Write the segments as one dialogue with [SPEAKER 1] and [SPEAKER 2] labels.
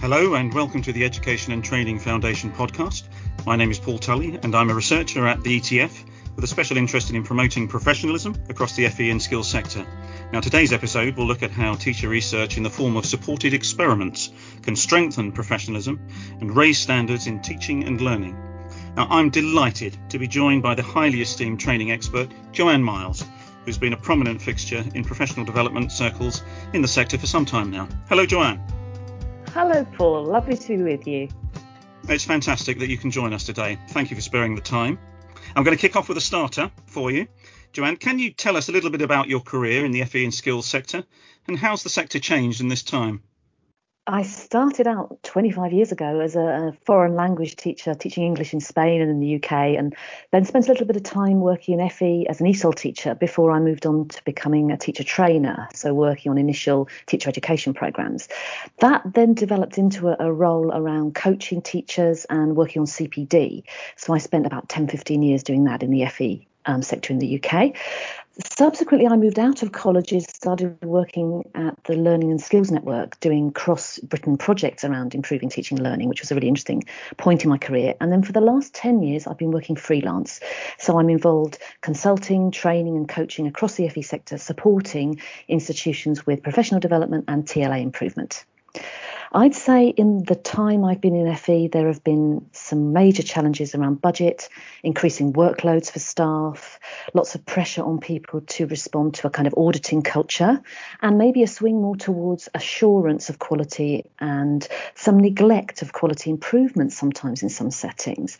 [SPEAKER 1] Hello and welcome to the Education and Training Foundation podcast. My name is Paul Tully and I'm a researcher at the ETF with a special interest in promoting professionalism across the FE and skills sector. Now, today's episode will look at how teacher research in the form of supported experiments can strengthen professionalism and raise standards in teaching and learning. Now, I'm delighted to be joined by the highly esteemed training expert, Joanne Miles, who's been a prominent fixture in professional development circles in the sector for some time now. Hello, Joanne.
[SPEAKER 2] Hello, Paul. Lovely to be with you.
[SPEAKER 1] It's fantastic that you can join us today. Thank you for sparing the time. I'm going to kick off with a starter for you. Joanne, can you tell us a little bit about your career in the FE and skills sector and how's the sector changed in this time?
[SPEAKER 2] I started out 25 years ago as a, foreign language teacher, teaching English in Spain and in the UK, and then spent a little bit of time working in FE as an ESOL teacher before I moved on to becoming a teacher trainer, so working on initial teacher education programs. That then developed into a, a role around coaching teachers and working on CPD. So I spent about 10, 15 years doing that in the FE um, sector in the UK. Subsequently, I moved out of colleges, started working at the Learning and Skills Network, doing cross Britain projects around improving teaching and learning, which was a really interesting point in my career. And then for the last 10 years, I've been working freelance. So I'm involved consulting, training, and coaching across the FE sector, supporting institutions with professional development and TLA improvement. I'd say in the time I've been in FE, there have been some major challenges around budget, increasing workloads for staff, lots of pressure on people to respond to a kind of auditing culture, and maybe a swing more towards assurance of quality and some neglect of quality improvement sometimes in some settings.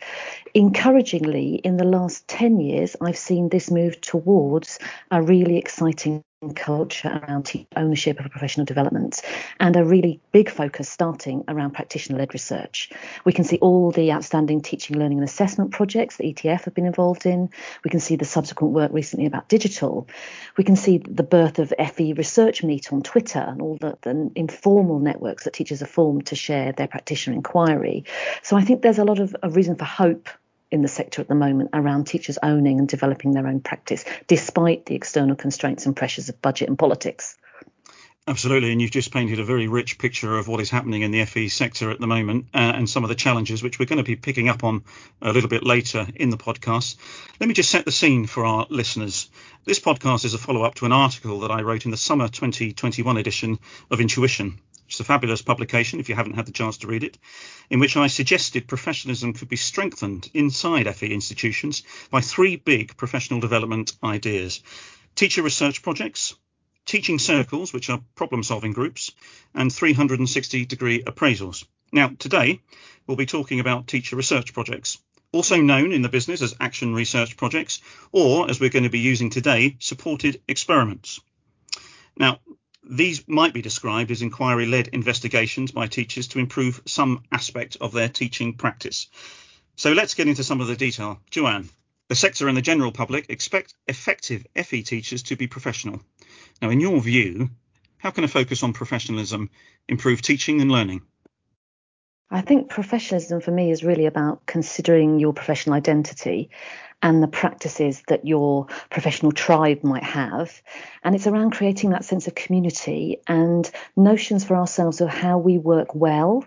[SPEAKER 2] Encouragingly, in the last 10 years, I've seen this move towards a really exciting culture around ownership of professional development and a really big focus starting around practitioner led research. We can see all the outstanding teaching, learning, and assessment projects that ETF have been involved in. We can see the subsequent work recently about digital. We can see the birth of FE Research Meet on Twitter and all the, the informal networks that teachers have formed to share their practitioner inquiry. So I think there's a lot of a reason for hope in the sector at the moment around teachers owning and developing their own practice, despite the external constraints and pressures of budget and politics.
[SPEAKER 1] Absolutely, and you've just painted a very rich picture of what is happening in the FE sector at the moment uh, and some of the challenges which we're going to be picking up on a little bit later in the podcast. Let me just set the scene for our listeners. This podcast is a follow up to an article that I wrote in the summer 2021 edition of Intuition. It's a fabulous publication if you haven't had the chance to read it, in which I suggested professionalism could be strengthened inside FE institutions by three big professional development ideas teacher research projects, teaching circles, which are problem solving groups, and 360 degree appraisals. Now, today we'll be talking about teacher research projects, also known in the business as action research projects, or as we're going to be using today, supported experiments. Now, these might be described as inquiry led investigations by teachers to improve some aspect of their teaching practice. So let's get into some of the detail. Joanne, the sector and the general public expect effective FE teachers to be professional. Now, in your view, how can a focus on professionalism improve teaching and learning?
[SPEAKER 2] I think professionalism for me is really about considering your professional identity and the practices that your professional tribe might have. And it's around creating that sense of community and notions for ourselves of how we work well.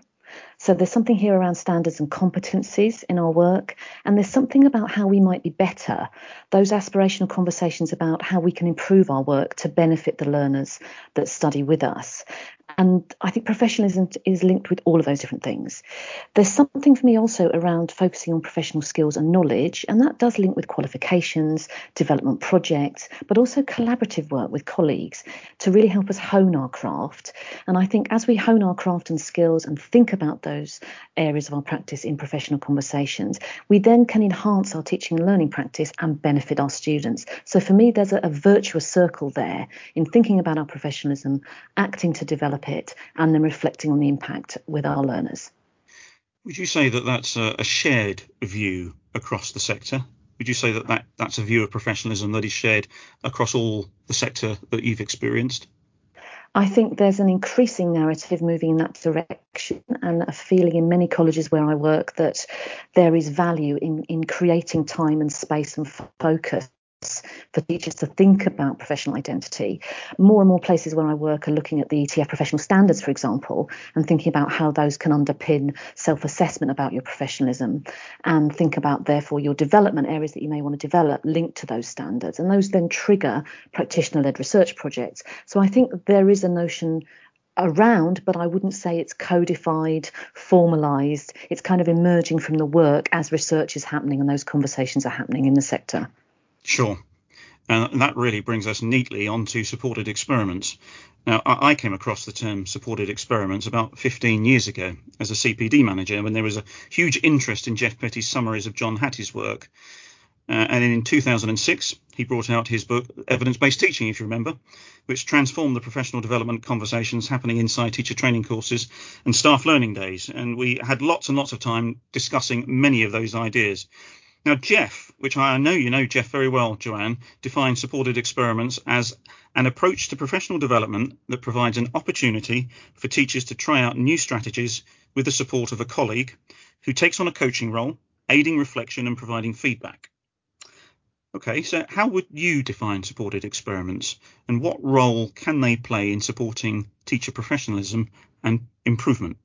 [SPEAKER 2] So there's something here around standards and competencies in our work, and there's something about how we might be better. Those aspirational conversations about how we can improve our work to benefit the learners that study with us. And I think professionalism is linked with all of those different things. There's something for me also around focusing on professional skills and knowledge, and that does link with qualifications, development projects, but also collaborative work with colleagues to really help us hone our craft. And I think as we hone our craft and skills and think about those areas of our practice in professional conversations, we then can enhance our teaching and learning practice and benefit our students. So for me, there's a, a virtuous circle there in thinking about our professionalism, acting to develop it and then reflecting on the impact with our learners.
[SPEAKER 1] Would you say that that's a, shared view across the sector? Would you say that, that that's a view of professionalism that is shared across all the sector that you've experienced?
[SPEAKER 2] I think there's an increasing narrative moving in that direction and a feeling in many colleges where I work that there is value in, in creating time and space and focus for teachers to think about professional identity. More and more places where I work are looking at the ETF professional standards, for example, and thinking about how those can underpin self assessment about your professionalism and think about, therefore, your development areas that you may want to develop linked to those standards. And those then trigger practitioner led research projects. So I think there is a notion around, but I wouldn't say it's codified, formalized. It's kind of emerging from the work as research is happening and those conversations are happening in the sector.
[SPEAKER 1] Sure. And that really brings us neatly onto supported experiments. Now, I came across the term supported experiments about 15 years ago as a CPD manager when there was a huge interest in Geoff Petty's summaries of John Hattie's work. Uh, and in 2006, he brought out his book, Evidence Based Teaching, if you remember, which transformed the professional development conversations happening inside teacher training courses and staff learning days. And we had lots and lots of time discussing many of those ideas. Now, Geoff, which I know you know Geoff very well, Joanne, defines supported experiments as an approach to professional development that provides an opportunity for teachers to try out new strategies with the support of a colleague who takes on a coaching role, aiding reflection and providing feedback. Okay, so how would you define supported experiments and what role can they play in supporting teacher professionalism and improvement?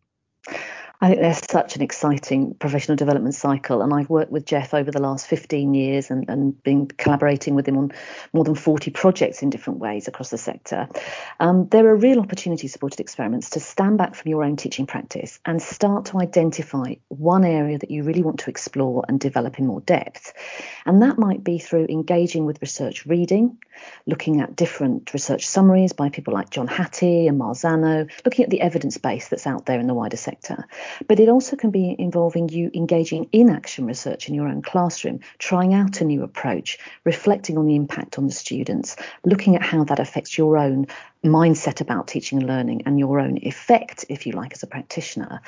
[SPEAKER 2] I think there's such an exciting professional development cycle, and I've worked with Geoff over the last 15 years and, and been collaborating with him on more than 40 projects in different ways across the sector. Um, there are real opportunity supported experiments to stand back from your own teaching practice and start to identify one area that you really want to explore and develop in more depth. And that might be through engaging with research reading, looking at different research summaries by people like John Hattie and Marzano, looking at the evidence base that's out there in the wider sector. But it also can be involving you engaging in action research in your own classroom, trying out a new approach, reflecting on the impact on the students, looking at how that affects your own mindset about teaching and learning and your own effect, if you like, as a practitioner.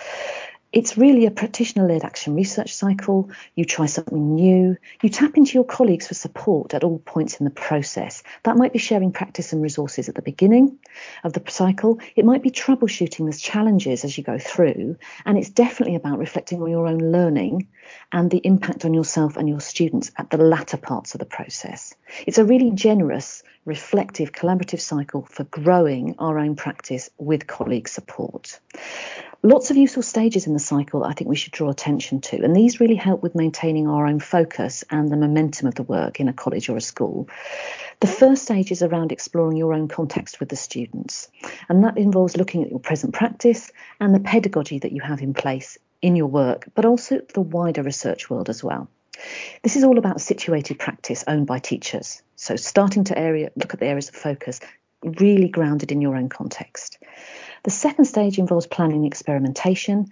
[SPEAKER 2] It's really a practitioner led action research cycle. You try something new. You tap into your colleagues for support at all points in the process. That might be sharing practice and resources at the beginning of the cycle. It might be troubleshooting the challenges as you go through. And it's definitely about reflecting on your own learning and the impact on yourself and your students at the latter parts of the process. It's a really generous, reflective, collaborative cycle for growing our own practice with colleague support. Lots of useful stages in the cycle I think we should draw attention to, and these really help with maintaining our own focus and the momentum of the work in a college or a school. The first stage is around exploring your own context with the students, and that involves looking at your present practice and the pedagogy that you have in place in your work, but also the wider research world as well. This is all about situated practice owned by teachers. So starting to area, look at the areas of focus, really grounded in your own context. The second stage involves planning experimentation,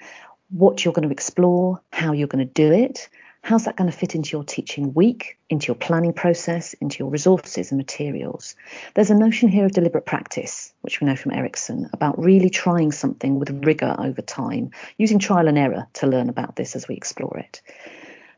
[SPEAKER 2] what you're going to explore, how you're going to do it, how's that going to fit into your teaching week, into your planning process, into your resources and materials. There's a notion here of deliberate practice, which we know from Ericsson, about really trying something with rigor over time, using trial and error to learn about this as we explore it.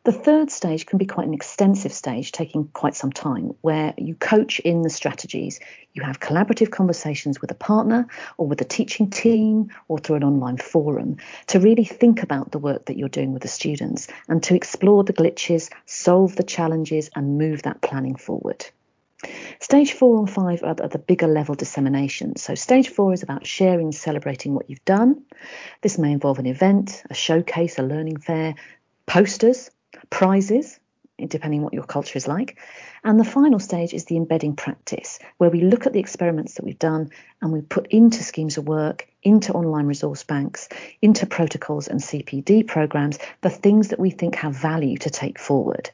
[SPEAKER 2] The third stage can be quite an extensive stage, taking quite some time, where you coach in the strategies. You have collaborative conversations with a partner or with a teaching team or through an online forum to really think about the work that you're doing with the students and to explore the glitches, solve the challenges, and move that planning forward. Stage four and five are the bigger level dissemination. So, stage four is about sharing, celebrating what you've done. This may involve an event, a showcase, a learning fair, posters, prizes, depending what your culture is like. And the final stage is the embedding practice, where we look at the experiments that we've done and we put into schemes of work, into online resource banks, into protocols and CPD programs, the things that we think have value to take forward.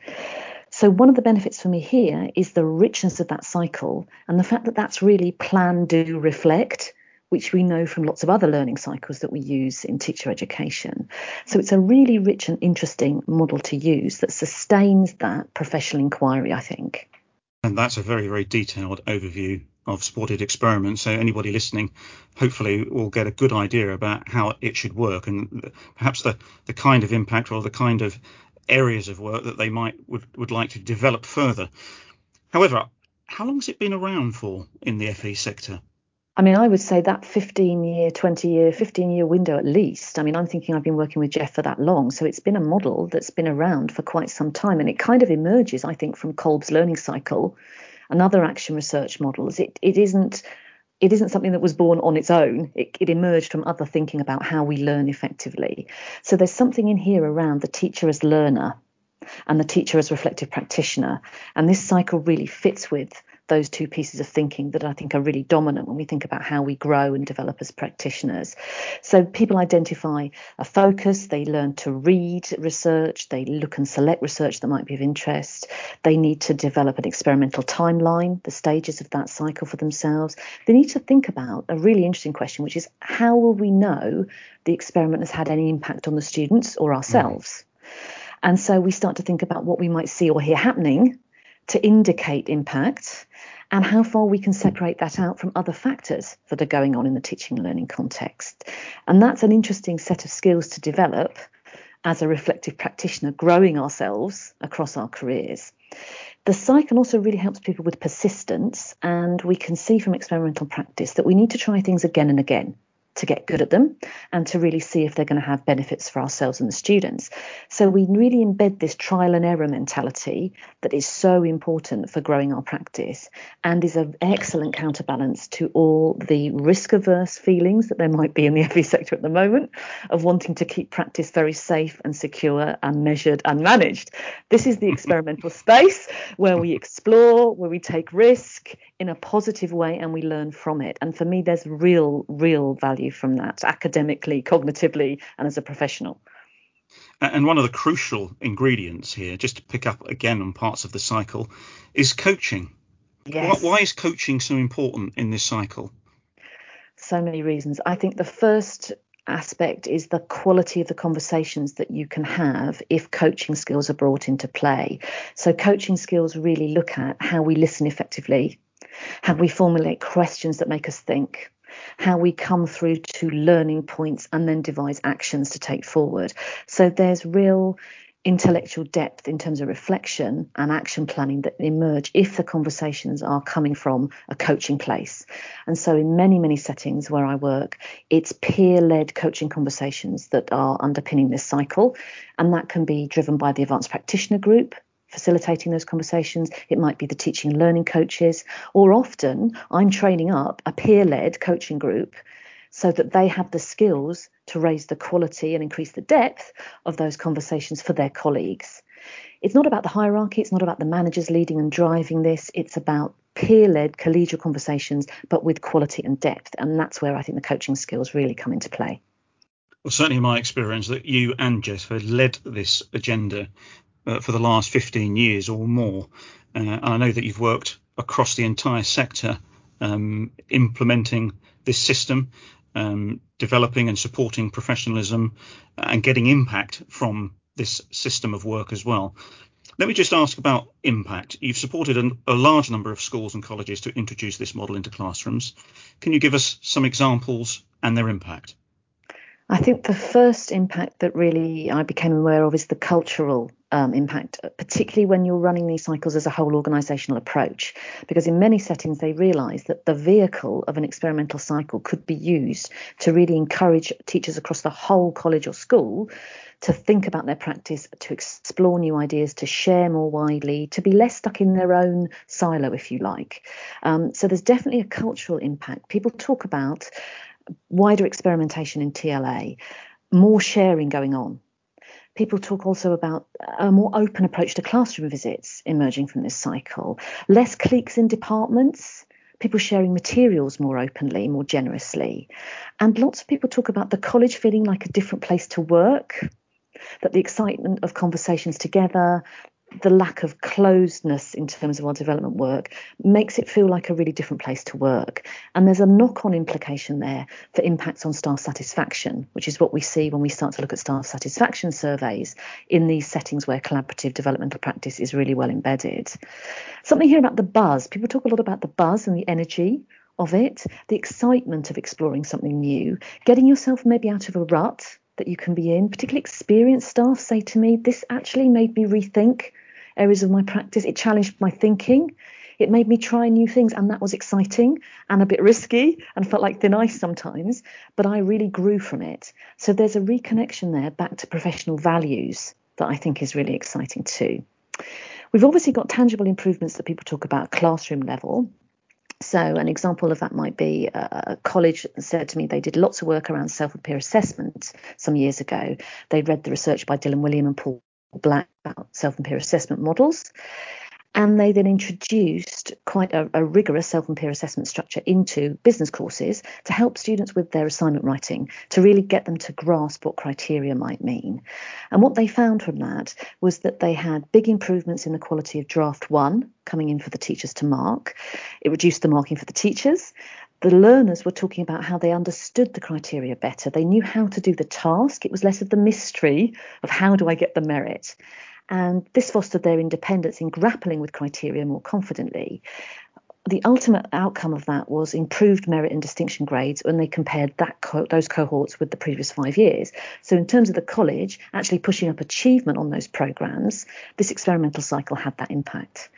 [SPEAKER 2] So, one of the benefits for me here is the richness of that cycle and the fact that that's really plan, do, reflect which we know from lots of other learning cycles that we use in teacher education. So it's a really rich and interesting model to use that sustains that professional inquiry, I think.
[SPEAKER 1] And that's a very, very detailed overview of supported experiments. So anybody listening, hopefully, will get a good idea about how it should work and perhaps the, the kind of impact or the kind of areas of work that they might would, would like to develop further. However, how long has it been around for in the FE sector?
[SPEAKER 2] I mean, I would say that 15 year, 20 year, 15 year window at least. I mean, I'm thinking I've been working with Geoff for that long. So it's been a model that's been around for quite some time. And it kind of emerges, I think, from Kolb's learning cycle and other action research models. It, it isn't. It isn't something that was born on its own. It, it emerged from other thinking about how we learn effectively. So there's something in here around the teacher as learner and the teacher as reflective practitioner. And this cycle really fits with those two pieces of thinking that I think are really dominant when we think about how we grow and develop as practitioners. So people identify a focus, they learn to read research, they look and select research that might be of interest, they need to develop an experimental timeline, the stages of that cycle for themselves. They need to think about a really interesting question, which is how will we know the experiment has had any impact on the students or ourselves? Mm. And so we start to think about what we might see or hear happening to indicate impact and how far we can separate that out from other factors that are going on in the teaching and learning context. And that's an interesting set of skills to develop as a reflective practitioner, growing ourselves across our careers. The cycle also really helps people with persistence, and we can see from experimental practice that we need to try things again and again to get good at them and to really see if they're going to have benefits for ourselves and the students. So we really embed this trial and error mentality that is so important for growing our practice and is an excellent counterbalance to all the risk averse feelings that there might be in the FE sector at the moment of wanting to keep practice very safe and secure and measured and managed. This is the experimental space where we explore, where we take risk in a positive way and we learn from it. And for me, there's real, real value from that academically, cognitively, and as a professional.
[SPEAKER 1] And one of the crucial ingredients here, just to pick up again on parts of the cycle, is coaching.
[SPEAKER 2] Yes.
[SPEAKER 1] Why, why is coaching so important in this cycle?
[SPEAKER 2] So many reasons. I think the first aspect is the quality of the conversations that you can have if coaching skills are brought into play. So, coaching skills really look at how we listen effectively, how we formulate questions that make us think, how we come through to learning points and then devise actions to take forward. So there's real intellectual depth in terms of reflection and action planning that emerge if the conversations are coming from a coaching place. And so, in many, many settings where I work, it's peer led coaching conversations that are underpinning this cycle. And that can be driven by the advanced practitioner group, facilitating those conversations. It might be the teaching and learning coaches, or often I'm training up a peer led coaching group so that they have the skills to raise the quality and increase the depth of those conversations for their colleagues. It's not about the hierarchy, it's not about the managers leading and driving this, it's about peer led collegial conversations, but with quality and depth. And that's where I think the coaching skills really come into play.
[SPEAKER 1] Well, certainly in my experience that you and Geoff have led this agenda uh, for the last 15 years or more. Uh, and I know that you've worked across the entire sector um, implementing this system, um, developing and supporting professionalism, and getting impact from this system of work as well. Let me just ask about impact. You've supported an, a large number of schools and colleges to introduce this model into classrooms. Can you give us some examples and their impact?
[SPEAKER 2] I think the first impact that really I became aware of is the cultural um, impact, particularly when you're running these cycles as a whole organisational approach. Because in many settings, they realise that the vehicle of an experimental cycle could be used to really encourage teachers across the whole college or school to think about their practice, to explore new ideas, to share more widely, to be less stuck in their own silo, if you like. Um, so there's definitely a cultural impact. People talk about wider experimentation in TLA, more sharing going on. People talk also about a more open approach to classroom visits emerging from this cycle, less cliques in departments, people sharing materials more openly, more generously. And lots of people talk about the college feeling like a different place to work, that the excitement of conversations together, the lack of closedness in terms of our development work makes it feel like a really different place to work. And there's a knock on implication there for impacts on staff satisfaction, which is what we see when we start to look at staff satisfaction surveys in these settings where collaborative developmental practice is really well embedded. Something here about the buzz. People talk a lot about the buzz and the energy of it, the excitement of exploring something new, getting yourself maybe out of a rut that you can be in. Particularly experienced staff say to me, This actually made me rethink areas of my practice. It challenged my thinking. it made me try new things, and that was exciting and a bit risky and felt like thin ice sometimes, but I really grew from it. So there's a reconnection there back to professional values that I think is really exciting too. We've obviously got tangible improvements that people talk about classroom level. So, an example of that might be uh, a college said to me they did lots of work around self and peer assessment some years ago. They read the research by Dylan Wiliam and Paul Black about self and peer assessment models. And they then introduced quite a, a rigorous self and peer assessment structure into business courses to help students with their assignment writing, to really get them to grasp what criteria might mean. And what they found from that was that they had big improvements in the quality of draft one coming in for the teachers to mark. It reduced the marking for the teachers the learners were talking about how they understood the criteria better. They knew how to do the task. It was less of the mystery of how do I get the merit. And this fostered their independence in grappling with criteria more confidently. The ultimate outcome of that was improved merit and distinction grades when they compared that co- those cohorts with the previous five years. So, in terms of the college actually pushing up achievement on those programs, this experimental cycle had that impact.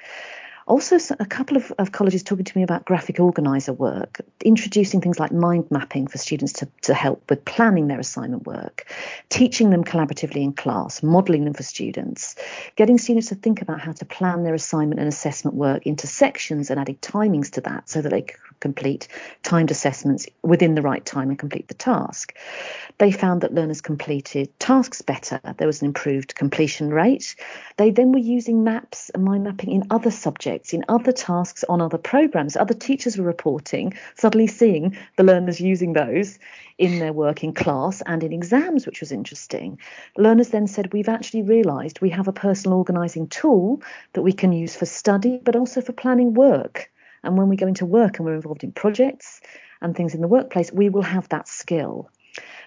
[SPEAKER 2] Also, a couple of, of, colleges talking to me about graphic organizer work, introducing things like mind mapping for students to, to help with planning their assignment work, teaching them collaboratively in class, modeling them for students, getting students to think about how to plan their assignment and assessment work into sections and adding timings to that so that they could complete timed assessments within the right time and complete the task. They found that learners completed tasks better. There was an improved completion rate. They then were using maps and mind mapping in other subjects, in other tasks on other programs. Other teachers were reporting, suddenly seeing the learners using those in their work in class and in exams, which was interesting. Learners then said, We've actually realised we have a personal organising tool that we can use for study, but also for planning work. And when we go into work and we're involved in projects and things in the workplace, we will have that skill.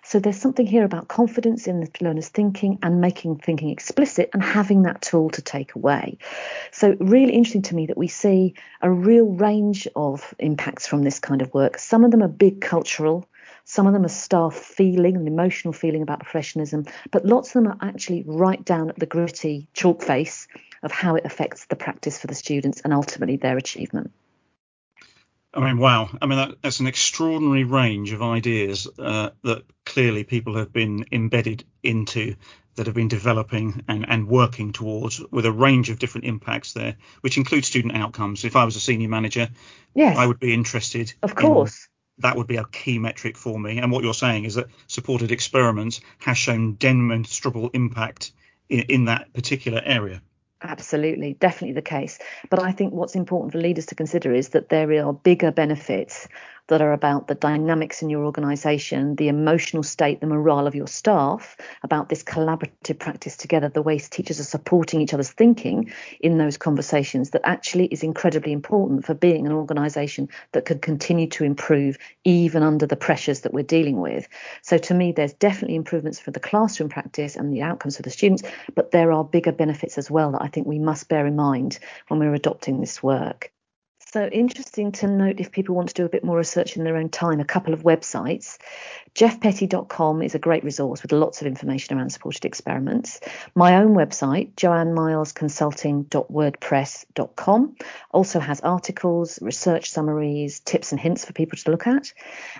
[SPEAKER 2] So there's something here about confidence in the learner's thinking and making thinking explicit and having that tool to take away. So really interesting to me that we see a real range of impacts from this kind of work. Some of them are big cultural, some of them are staff feeling and emotional feeling about professionalism, but lots of them are actually right down at the gritty chalk face of how it affects the practice for the students and ultimately their achievement.
[SPEAKER 1] I mean, wow. I mean, that, that's an extraordinary range of ideas uh, that clearly people have been embedded into, that have been developing and, and working towards with a range of different impacts there, which includes student outcomes. If I was a senior manager,
[SPEAKER 2] yes.
[SPEAKER 1] I would be interested.
[SPEAKER 2] Of course.
[SPEAKER 1] that would be a key metric for me. And what you're saying is that supported experiments has shown demonstrable impact in, in that particular area.
[SPEAKER 2] Absolutely, definitely the case. But I think what's important for leaders to consider is that there are bigger benefits that are about the dynamics in your organization, the emotional state, the morale of your staff, about this collaborative practice together, the ways teachers are supporting each other's thinking in those conversations, that actually is incredibly important for being an organization that can continue to improve even under the pressures that we're dealing with. So to me, there's definitely improvements for the classroom practice and the outcomes for the students, but there are bigger benefits as well that I think we must bear in mind when we're adopting this work. So interesting to note if people want to do a bit more research in their own time, a couple of websites. geoffpetty.com is a great resource with lots of information around supported experiments. My own website, joannemilesconsulting.wordpress.com, also has articles, research summaries, tips and hints for people to look at.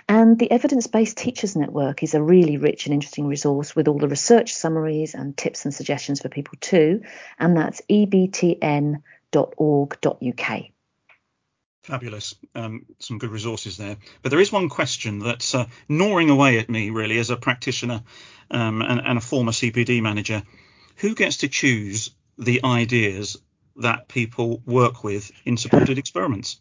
[SPEAKER 2] And the Evidence Based Teachers Network is a really rich and interesting resource with all the research summaries and tips and suggestions for people too. And that's ebtn.org.uk.
[SPEAKER 1] Fabulous. Um, some good resources there. But there is one question that's uh, gnawing away at me, really, as a practitioner um, and, and, a former CPD manager. Who gets to choose the ideas that people work with in supported experiments?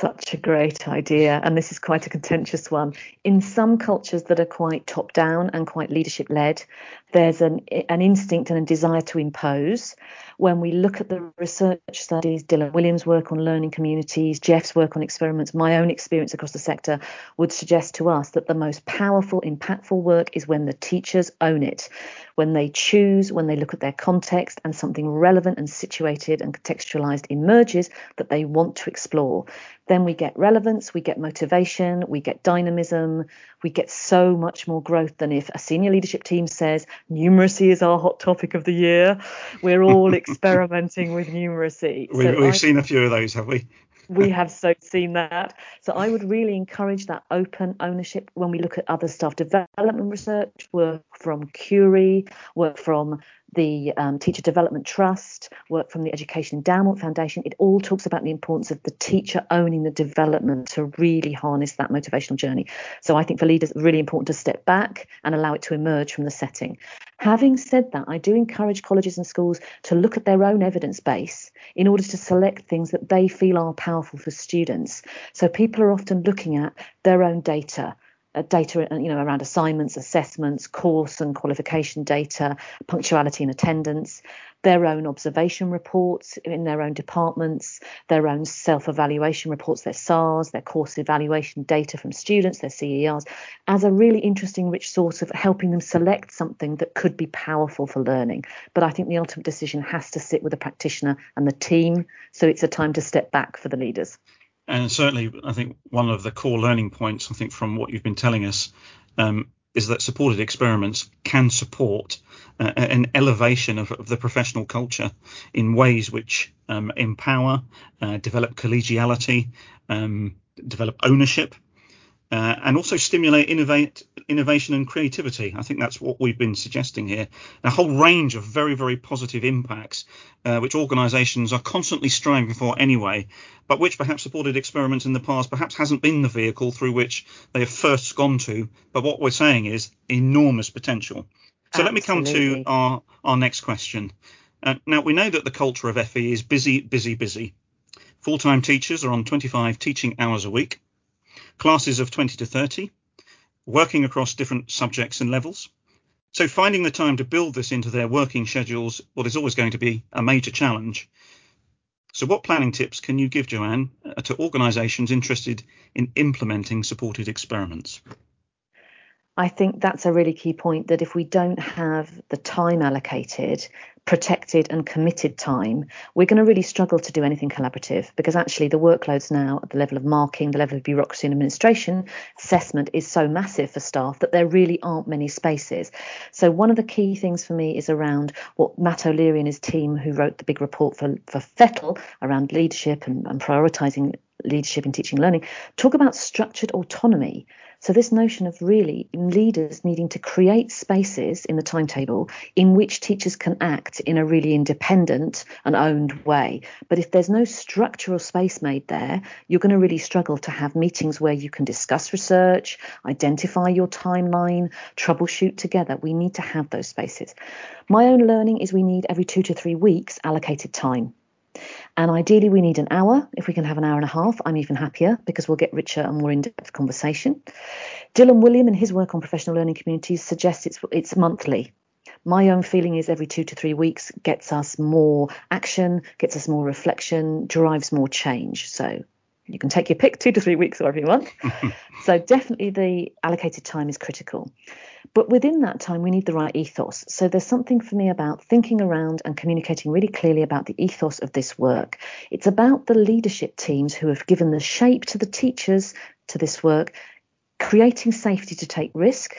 [SPEAKER 2] Such a great idea. And this is quite a contentious one. In some cultures that are quite top down and quite leadership led, there's an, an instinct and a desire to impose when we look at the research studies, Dylan Wiliam's work on learning communities, Geoff's work on experiments, my own experience across the sector would suggest to us that the most powerful, impactful work is when the teachers own it, when they choose, when they look at their context and something relevant and situated and contextualized emerges that they want to explore. Then we get relevance, we get motivation, we get dynamism, we get so much more growth than if a senior leadership team says, numeracy is our hot topic of the year. We're all experimenting with numeracy.
[SPEAKER 1] We, have so seen a few of those, have we?
[SPEAKER 2] we have so seen that. So I would really encourage that open ownership when we look at other stuff, development research, work from CUREE, work from the um, Teacher Development Trust, work from the Education Endowment Foundation. It all talks about the importance of the teacher owning the development to really harness that motivational journey. So I think for leaders, it's really important to step back and allow it to emerge from the setting. Having said that, I do encourage colleges and schools to look at their own evidence base in order to select things that they feel are powerful for students. So people are often looking at their own data data uh, you know around assignments assessments course and qualification data punctuality and attendance their own observation reports in their own departments their own self-evaluation reports their SARS their course evaluation data from students their CERs as a really interesting rich source of helping them select something that could be powerful for learning. But I think the ultimate decision has to sit with the practitioner and the team so it's a time to step back for the leaders
[SPEAKER 1] and certainly, I think one of the core learning points, I think, from what you've been telling us, um, is that supported experiments can support uh, an elevation of, of, the professional culture in ways which um, empower, uh, develop collegiality, um, develop ownership, uh, and also stimulate innovate, innovation and creativity. I think that's what we've been suggesting here. A whole range of very, very positive impacts, uh, which organisations are constantly striving for anyway, but which perhaps supported experiments in the past perhaps hasn't been the vehicle through which they have first gone to. But what we're saying is enormous potential. So Absolutely. let me come to our, our next question. Uh, now, we know that the culture of FE is busy, busy, busy. Full time teachers are on 25 teaching hours a week classes of 20 to 30, working across different subjects and levels. So finding the time to build this into their working schedules, what is always going to be a major challenge. So what planning tips can you give, Joanne, uh, to organisations interested in implementing supported experiments?
[SPEAKER 2] I think that's a really key point that if we don't have the time allocated, protected and committed time, we're going to really struggle to do anything collaborative because actually the workloads now at the level of marking, the level of bureaucracy and administration, assessment is so massive for staff that there really aren't many spaces. So one of the key things for me is around what Matt O'Leary and his team who wrote the big report for, for FETL around leadership and, and prioritising leadership in teaching and learning, talk about structured autonomy. So, this notion of really leaders needing to create spaces in the timetable in which teachers can act in a really independent and owned way. But if there's no structural space made there, you're going to really struggle to have meetings where you can discuss research, identify your timeline, troubleshoot together. We need to have those spaces. My own learning is we need every two to three weeks allocated time. And ideally, we need an hour. If we can have an hour and a half, I'm even happier because we'll get richer and more in depth conversation. Dylan Wiliam, in his work on professional learning communities, suggests it's, it's monthly. My own feeling is every two to three weeks gets us more action, gets us more reflection, drives more change. So you can take your pick, two to three weeks, or whatever you want. so definitely the allocated time is critical. But within that time, we need the right ethos. So there's something for me about thinking around and communicating really clearly about the ethos of this work. It's about the leadership teams who have given the shape to the teachers to this work, creating safety to take risk,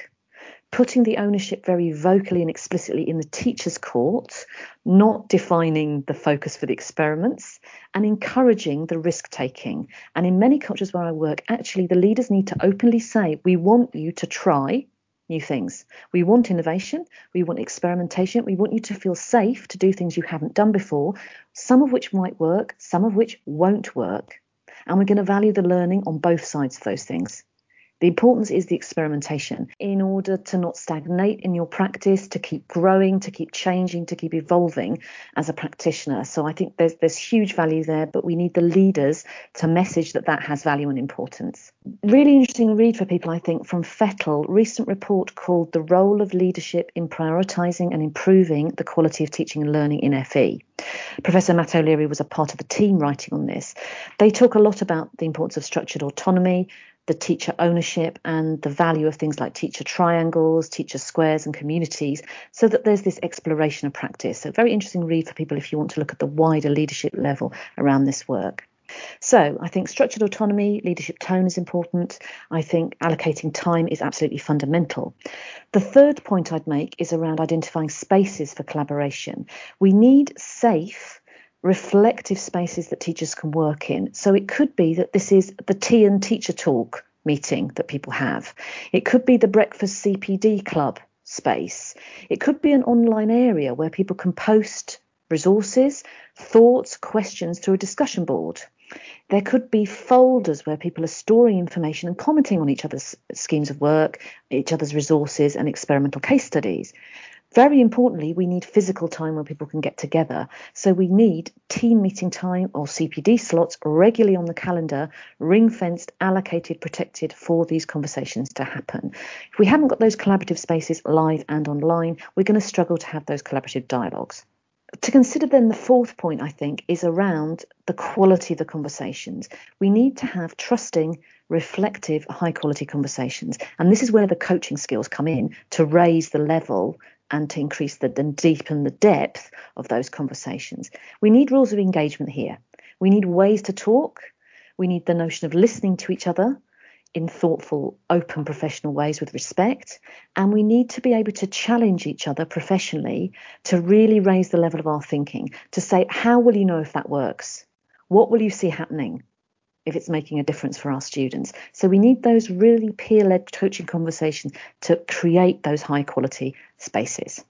[SPEAKER 2] putting the ownership very vocally and explicitly in the teacher's court, not defining the focus for the experiments, and encouraging the risk taking. And in many cultures where I work, actually, the leaders need to openly say, We want you to try new things. We want innovation, we want experimentation, we want you to feel safe to do things you haven't done before, some of which might work, some of which won't work. And we're going to value the learning on both sides of those things. The importance is the experimentation in order to not stagnate in your practice, to keep growing, to keep changing, to keep evolving as a practitioner. So I think there's there's huge value there, but we need the leaders to message that that has value and importance. Really interesting read for people, I think, from FETL, recent report called The Role of Leadership in Prioritising and Improving the Quality of Teaching and Learning in FE. Professor Matt O'Leary was a part of the team writing on this. They talk a lot about the importance of structured autonomy, the teacher ownership and the value of things like teacher triangles, teacher squares, and communities, so that there's this exploration of practice. So, very interesting read for people if you want to look at the wider leadership level around this work. So I think structured autonomy, leadership tone is important. I think allocating time is absolutely fundamental. The third point I'd make is around identifying spaces for collaboration. We need safe, reflective spaces that teachers can work in. So it could be that this is the tea and teacher talk meeting that people have. It could be the breakfast CPD club space. It could be an online area where people can post resources, thoughts, questions through a discussion board. There could be folders where people are storing information and commenting on each other's schemes of work, each other's resources, and experimental case studies. Very importantly, we need physical time where people can get together. So we need team meeting time or CPD slots regularly on the calendar, ring fenced, allocated, protected for these conversations to happen. If we haven't got those collaborative spaces live and online, we're going to struggle to have those collaborative dialogues. To consider then the fourth point, I think, is around the quality of the conversations. We need to have trusting, reflective, high quality conversations. And this is where the coaching skills come in to raise the level and to increase the and deepen the depth of those conversations. We need rules of engagement here. We need ways to talk. We need the notion of listening to each other in thoughtful, open, professional ways with respect. And we need to be able to challenge each other professionally to really raise the level of our thinking, to say, how will you know if that works? What will you see happening? If it's making a difference for our students. So we need those really peer led coaching conversations to create those high quality spaces.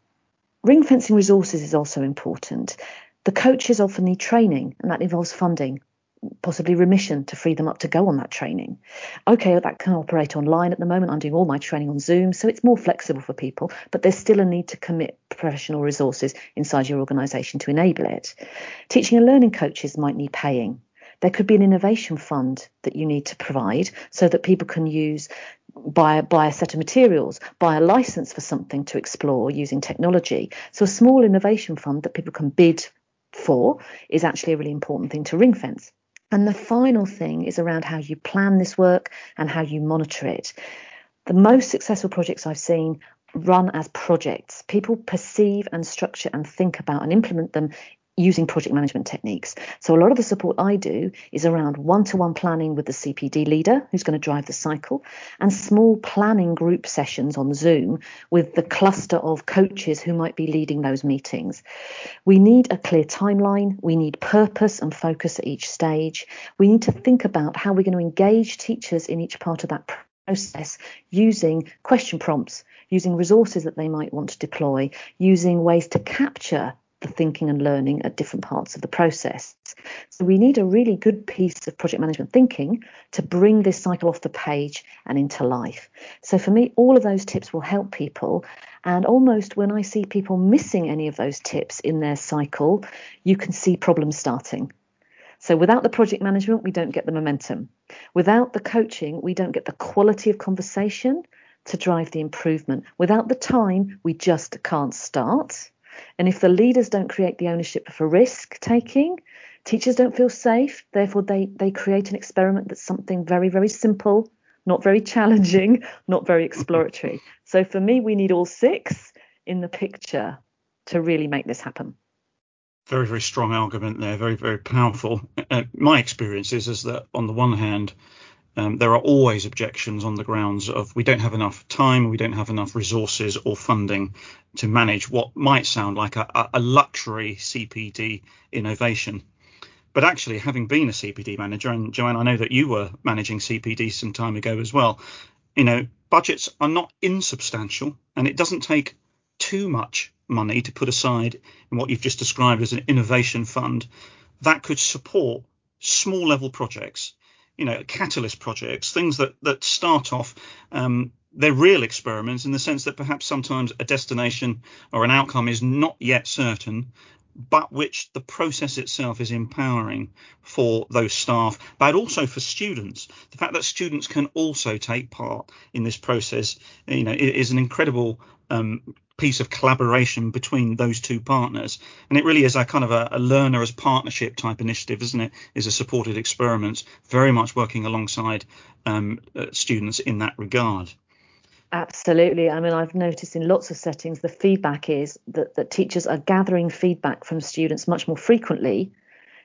[SPEAKER 2] Ring fencing resources is also important. The coaches often need training, and that involves funding, possibly remission to free them up to go on that training. Okay, that can operate online at the moment. I'm doing all my training on Zoom, so it's more flexible for people, but there's still a need to commit professional resources inside your organisation to enable it. Teaching and learning coaches might need paying there could be an innovation fund that you need to provide so that people can use buy, buy a set of materials, buy a license for something to explore using technology. So a small innovation fund that people can bid for is actually a really important thing to ring fence. And the final thing is around how you plan this work and how you monitor it. The most successful projects I've seen run as projects. People perceive and structure and think about and implement them using project management techniques. So a lot of the support I do is around one-to-one planning with the CPD leader who's going to drive the cycle and small planning group sessions on Zoom with the cluster of coaches who might be leading those meetings. We need a clear timeline, we need purpose and focus at each stage. We need to think about how we're going to engage teachers in each part of that process using question prompts, using resources that they might want to deploy, using ways to capture the thinking and learning at different parts of the process. So we need a really good piece of project management thinking to bring this cycle off the page and into life. So for me, all of those tips will help people. And almost when I see people missing any of those tips in their cycle, you can see problems starting. So without the project management, we don't get the momentum. Without the coaching, we don't get the quality of conversation to drive the improvement. Without the time, we just can't start. And if the leaders don't create the ownership for risk taking, teachers don't feel safe. Therefore, they, they create an experiment that's something very, very simple, not very challenging, not very exploratory. So for me, we need all six in the picture to really make this happen.
[SPEAKER 1] Very, very strong argument there. Very, very powerful. Uh, my experience is, is that on the one hand, um, there are always objections on the grounds of we don't have enough time, we don't have enough resources or funding to manage what might sound like a, a luxury CPD innovation. But actually, having been a CPD manager, and Joanne, I know that you were managing CPD some time ago as well, you know, budgets are not insubstantial and it doesn't take too much money to put aside in what you've just described as an innovation fund that could support small level projects you know catalyst projects, things that that start off. Um, they're real experiments in the sense that perhaps sometimes a destination or an outcome is not yet certain, but which the process itself is empowering for those staff, but also for students. The fact that students can also take part in this process, you know, is an incredible um, piece of collaboration between those two partners. And it really is a kind of a, a learner as partnership type initiative, isn't it? Is a supported experiment, very much working alongside um, uh, students in that regard.
[SPEAKER 2] Absolutely. I mean, I've noticed in lots of settings the feedback is that, that teachers are gathering feedback from students much more frequently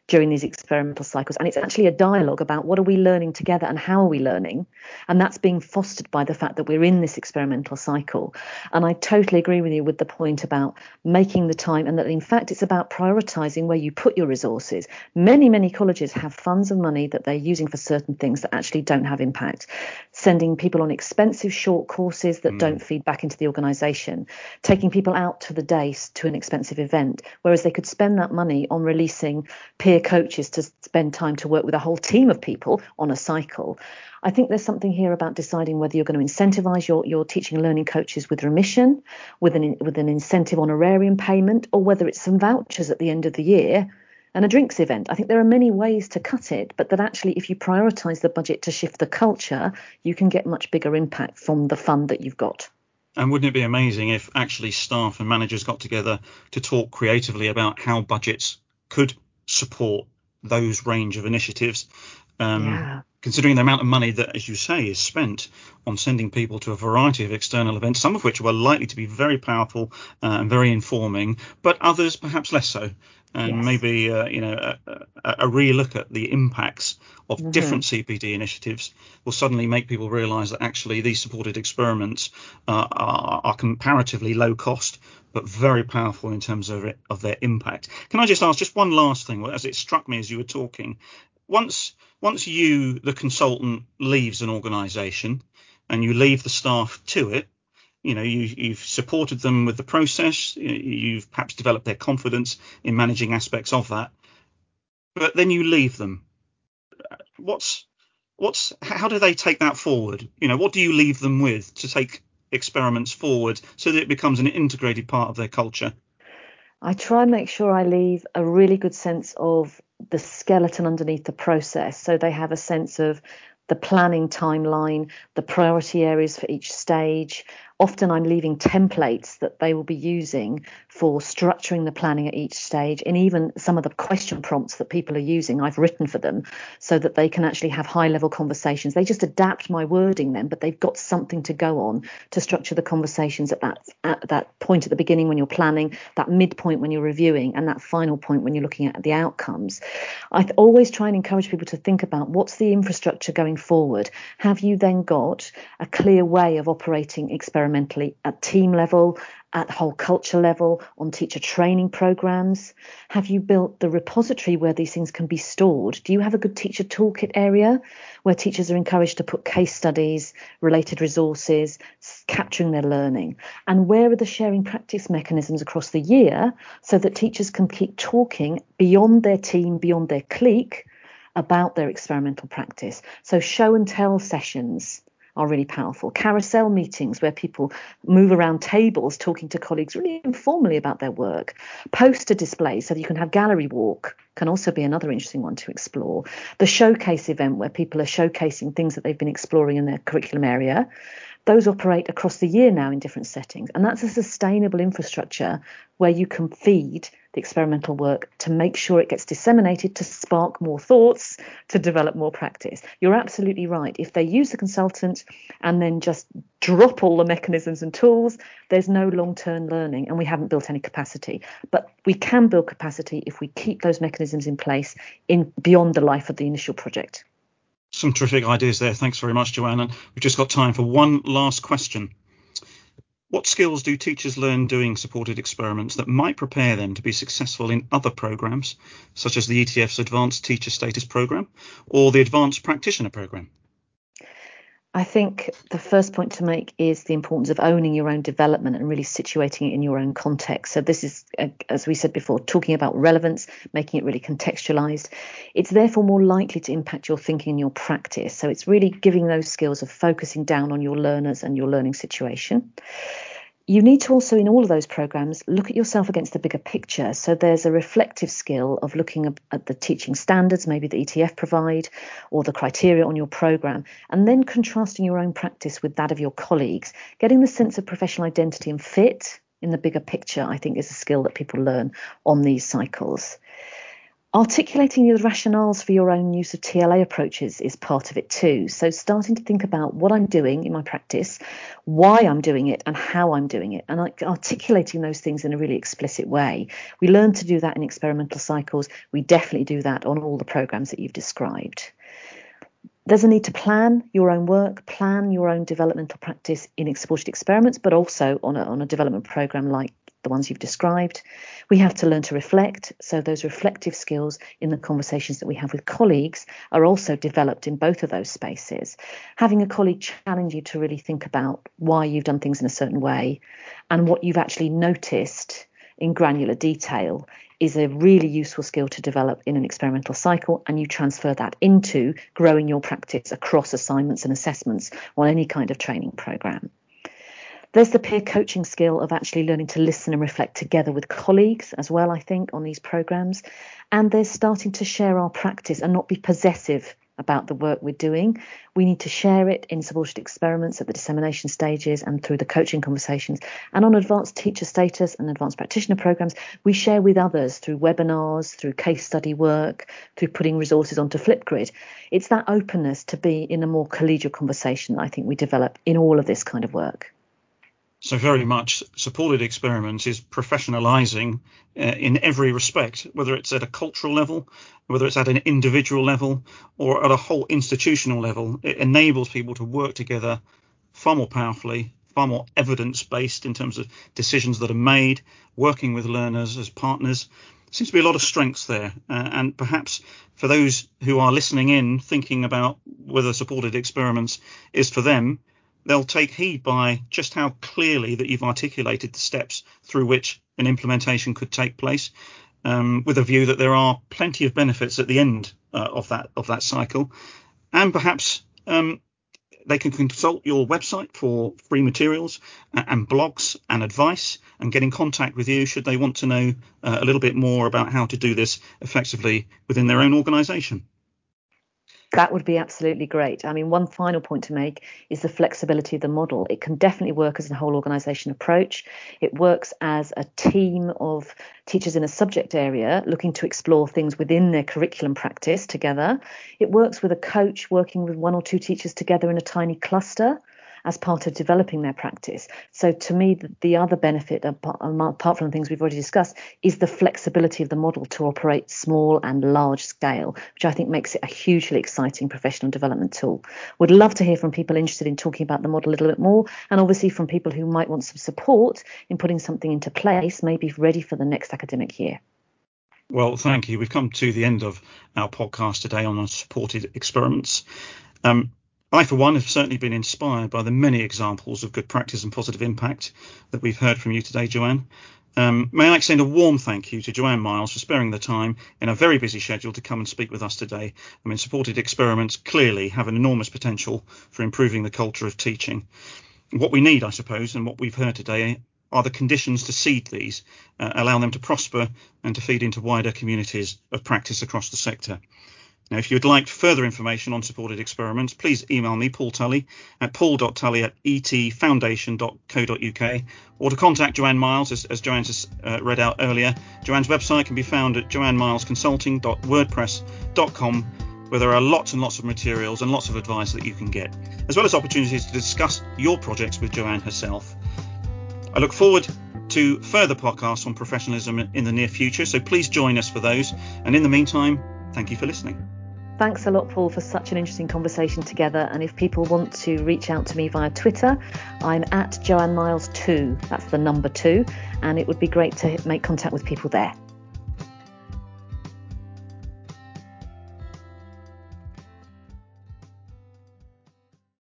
[SPEAKER 2] during these experimental cycles. And it's actually a dialogue about what are we learning together and how are we learning. And that's being fostered by the fact that we're in this experimental cycle. And I totally agree with you with the point about making the time and that in fact it's about prioritizing where you put your resources. Many, many colleges have funds of money that they're using for certain things that actually don't have impact. Sending people on expensive short courses that mm. don't feed back into the organization, taking people out to the day to an expensive event, whereas they could spend that money on releasing peer coaches to spend time to work with a whole team of people on a cycle. I think there's something here about deciding whether you're going to incentivize your, your teaching and learning coaches with remission, with an, with an incentive honorarium payment, or whether it's some vouchers at the end of the year and a drinks event. I think there are many ways to cut it, but that actually, if you prioritize the budget to shift the culture, you can get much bigger impact from the fund that you've got.
[SPEAKER 1] And wouldn't it be amazing if actually staff and managers got together to talk creatively about how budgets could support those range of initiatives? Um, yeah. Considering the amount of money that, as you say, is spent on sending people to a variety of external events, some of which were likely to be very powerful uh, and very informing, but others perhaps less so and yes. maybe uh, you know a, a, re-look at the impacts of mm-hmm. different CPD initiatives will suddenly make people realise that actually these supported experiments uh, are, are, comparatively low cost but very powerful in terms of it, of their impact. Can I just ask just one last thing as it struck me as you were talking? Once once you the consultant leaves an organisation and you leave the staff to it you know you, have supported them with the process you've perhaps developed their confidence in managing aspects of that but then you leave them. What's what's how do they take that forward? You know what do you leave them with to take experiments forward so that it becomes an integrated part of their culture?
[SPEAKER 2] I try and make sure i leave a really good sense of the skeleton underneath the process. So they have a sense of the planning timeline, the priority areas for each stage, often I'm leaving templates that they will be using for structuring the planning at each stage. And even some of the question prompts that people are using, I've written for them so that they can actually have high level conversations. They just adapt my wording then, but they've got something to go on to structure the conversations at that at that point at the beginning when you're planning, that midpoint when you're reviewing, and that final point when you're looking at the outcomes. I always try and encourage people to think about what's the infrastructure going forward. Have you then got a clear way of operating experimentally? Experimentally at team level, at whole culture level, on teacher training programs? Have you built the repository where these things can be stored? Do you have a good teacher toolkit area where teachers are encouraged to put case studies, related resources, capturing their learning? And where are the sharing practice mechanisms across the year so that teachers can keep talking beyond their team, beyond their clique? About their experimental practice. So, show and tell sessions, are really powerful. Carousel meetings where people move around tables talking to colleagues really informally about their work. Poster displays so that you can have gallery walk can also be another interesting one to explore. The showcase event where people are showcasing things that they've been exploring in their curriculum area those operate across the year now in different settings. And that's a sustainable infrastructure where you can feed the experimental work to make sure it gets disseminated to spark more thoughts, to develop more practice. You're absolutely right. If they use the consultant and then just drop all the mechanisms and tools, there's no long term learning and we haven't built any capacity. But we can build capacity if we keep those mechanisms in place in beyond the life of the initial project.
[SPEAKER 1] Some terrific ideas there. Thanks very much, Joanne. And we've just got time for one last question. What skills do teachers learn doing supported experiments that might prepare them to be successful in other programs, such as the ETF's Advanced Teacher Status Program or the Advanced Practitioner Program?
[SPEAKER 2] I think the first point to make is the importance of owning your own development and really situating it in your own context. So, this is, uh, as we said before, talking about relevance, making it really contextualized. It's therefore more likely to impact your thinking and your practice. So, it's really giving those skills of focusing down on your learners and your learning situation you need to also, in all of those programs, look at yourself against the bigger picture. So there's a reflective skill of looking at the teaching standards, maybe the ETF provide, or the criteria on your program, and then contrasting your own practice with that of your colleagues. Getting the sense of professional identity and fit in the bigger picture, I think, is a skill that people learn on these cycles Articulating the rationales for your own use of TLA approaches is part of it too. So, starting to think about what I'm doing in my practice, why I'm doing it, and how I'm doing it, and articulating those things in a really explicit way. We learn to do that in experimental cycles. We definitely do that on all the programs that you've described. There's a need to plan your own work, plan your own developmental practice in supported experiments, but also on a, on a development program like the ones you've described. We have to learn to reflect. So, those reflective skills in the conversations that we have with colleagues are also developed in both of those spaces. Having a colleague challenge you to really think about why you've done things in a certain way and what you've actually noticed in granular detail is a really useful skill to develop in an experimental cycle, and you transfer that into growing your practice across assignments and assessments on any kind of training program. There's the peer coaching skill of actually learning to listen and reflect together with colleagues as well, I think, on these programs. And there's starting to share our practice and not be possessive about the work we're doing. We need to share it in supported experiments at the dissemination stages and through the coaching conversations. And on advanced teacher status and advanced practitioner programs, we share with others through webinars, through case study work, through putting resources onto Flipgrid. It's that openness to be in a more collegial conversation that I think we develop in all of this kind of work.
[SPEAKER 1] So very much supported experiments is professionalizing uh, in every respect, whether it's at a cultural level, whether it's at an individual level, or at a whole institutional level. It enables people to work together far more powerfully, far more evidence based in terms of decisions that are made, working with learners as partners. Seems to be a lot of strengths there, uh, and perhaps for those who are listening in, thinking about whether supported experiments is for them, they'll take heed by just how clearly that you've articulated the steps through which an implementation could take place, um, with a view that there are plenty of benefits at the end uh, of that of that cycle, and perhaps um, they can consult your website for free materials and blogs and advice and get in contact with you should they want to know uh, a little bit more about how to do this effectively within their own organization.
[SPEAKER 2] That would be absolutely great. I mean, one final point to make is the flexibility of the model. It can definitely work as a whole organization approach. It works as a team of teachers in a subject area looking to explore things within their curriculum practice together. It works with a coach working with one or two teachers together in a tiny cluster as part of developing their practice. So to me, the, the other benefit, apart, apart from the things we've already discussed, is the flexibility of the model to operate small and large scale, which I think makes it a hugely exciting professional development tool. Would love to hear from people interested in talking about the model a little bit more, and obviously from people who might want some support in putting something into place, maybe ready for the next academic year.
[SPEAKER 1] Well, thank you. We've come to the end of our podcast today on supported experiments. Um, I, for one, have certainly been inspired by the many examples of good practice and positive impact that we've heard from you today, Joanne. Um, may I extend a warm thank you to Joanne Miles for sparing the time in a very busy schedule to come and speak with us today. I mean, supported experiments clearly have an enormous potential for improving the culture of teaching. What we need, I suppose, and what we've heard today are the conditions to seed these, uh, allow them to prosper and to feed into wider communities of practice across the sector. Now, if you'd like further information on supported experiments, please email me, Paul Tully, at paul.tully at etfoundation.co.uk, or to contact Joanne Miles, as, as Joanne has uh, read out earlier. Joanne's website can be found at joannemilesconsulting.wordpress.com, where there are lots and lots of materials and lots of advice that you can get, as well as opportunities to discuss your projects with Joanne herself. I look forward to further podcasts on professionalism in the near future, so please join us for those. And in the meantime, thank you for listening.
[SPEAKER 2] Thanks a lot, Paul, for such an interesting conversation together. And if people want to reach out to me via Twitter, I'm at Joanne Miles2. That's the number two. And it would be great to make contact with people there.